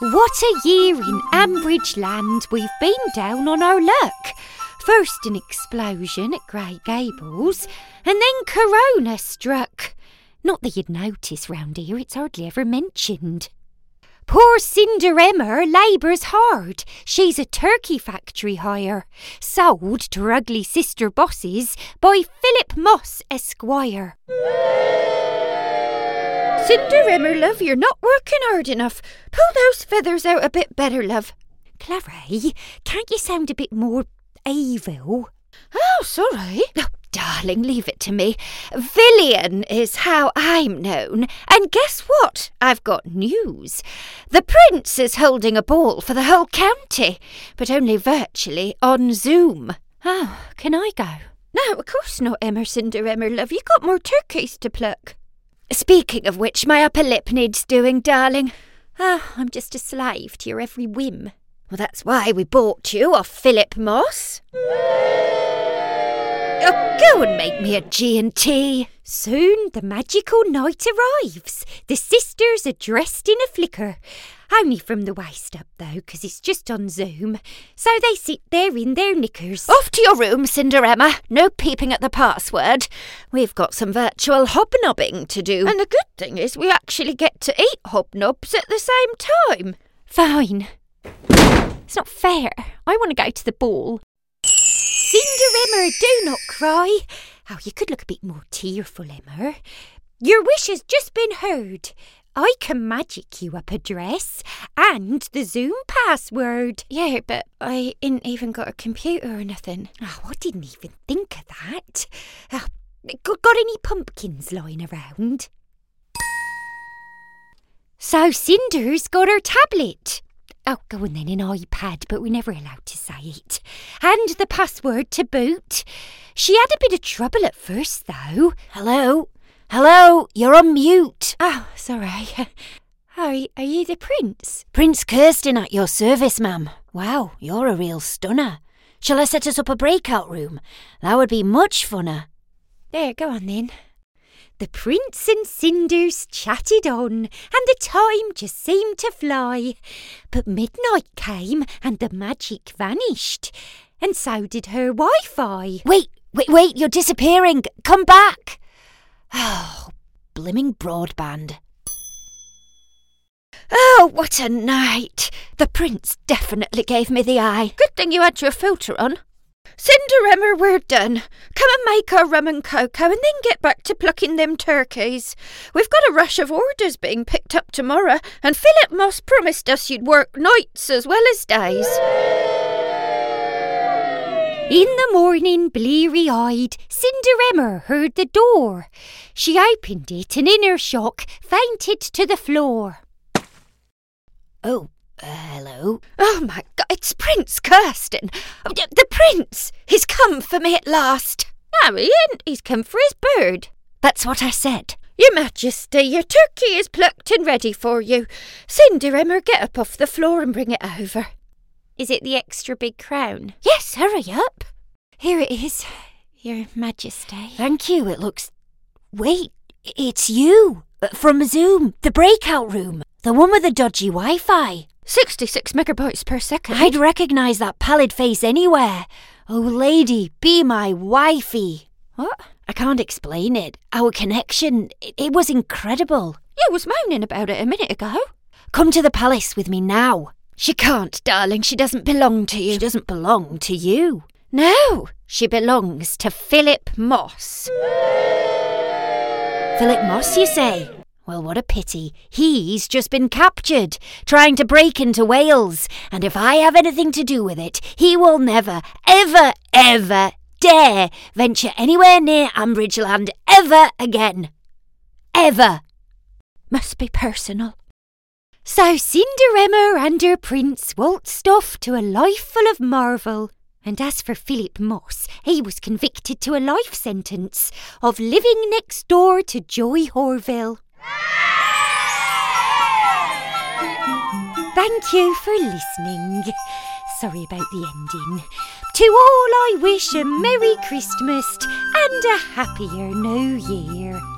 What a year in Ambridge land we've been down on our luck. First an explosion at Grey Gables, and then Corona struck. Not that you'd notice round here, it's hardly ever mentioned. Poor Cinder Emma labours hard. She's a turkey factory hire, sold to her ugly sister bosses by Philip Moss, Esquire. Cinder Emma, love, you're not working hard enough. Pull those feathers out a bit better, love. Clarrie, eh? can't you sound a bit more evil? Oh, sorry. Oh, darling, leave it to me. Villian is how I'm known. And guess what? I've got news. The Prince is holding a ball for the whole county, but only virtually on Zoom. Oh, can I go? No, of course not, Emerson, dear Emmer, love. you've got more turkeys to pluck. Speaking of which, my upper lip needs doing, darling. Ah, I'm just a slave to your every whim. Well, that's why we bought you off Philip Moss. Go and make me a G&T. Soon the magical night arrives. The sisters are dressed in a flicker. Only from the waist up, though, 'cause it's just on Zoom. So they sit there in their knickers. Off to your room, Cinderemma. No peeping at the password. We've got some virtual hobnobbing to do. And the good thing is we actually get to eat hobnobs at the same time. Fine. It's not fair. I want to go to the ball. Cinder Emma, do not cry. Oh, you could look a bit more tearful, Emma. Your wish has just been heard. I can magic you up a dress and the Zoom password. Yeah, but I ain't even got a computer or nothing. Oh, I didn't even think of that. Oh, got any pumpkins lying around? So Cinder's got her tablet. Oh, go on then, an iPad, but we're never allowed to say it. And the password to boot. She had a bit of trouble at first, though. Hello? Hello? You're on mute. Oh, sorry. Are, are you the prince? Prince Kirsten at your service, ma'am. Wow, you're a real stunner. Shall I set us up a breakout room? That would be much funner. There, go on then. The prince and Cinders chatted on, and the time just seemed to fly. But midnight came, and the magic vanished. And so did her Wi Fi. Wait, wait, wait, you're disappearing. Come back. Oh, blimming broadband. Oh, what a night! The prince definitely gave me the eye. Good thing you had your filter on. Cinderemma, we're done. Come and make our rum and cocoa and then get back to plucking them turkeys. We've got a rush of orders being picked up tomorrow, and Philip Moss promised us you'd work nights as well as days. In the morning, bleary eyed, Cinderemma heard the door. She opened it and, in her shock, fainted to the floor. Oh, hello? Oh my god, it's Prince Kirsten! Oh, the Prince! He's come for me at last! No, he ain't. He's come for his bird. That's what I said. Your Majesty, your turkey is plucked and ready for you. Cinderemma, get up off the floor and bring it over. Is it the extra big crown? Yes, hurry up. Here it is, Your Majesty. Thank you, it looks. Wait, it's you! Uh, From Zoom, the breakout room. The one with the dodgy Wi Fi. 66 megabytes per second. I'd recognise that pallid face anywhere. Oh, lady, be my wifey. What? I can't explain it. Our connection, it, it was incredible. You was moaning about it a minute ago. Come to the palace with me now. She can't, darling. She doesn't belong to you. She doesn't belong to you. No, she belongs to Philip Moss. Philip Moss, you say? Well, what a pity. He's just been captured, trying to break into Wales. And if I have anything to do with it, he will never, ever, ever dare venture anywhere near Ambridge Land ever again. Ever. Must be personal. So Cinderemma and her prince waltzed off to a life full of marvel. And as for Philip Moss, he was convicted to a life sentence of living next door to Joy Horville. Thank you for listening. Sorry about the ending. To all I wish a Merry Christmas and a happier New Year.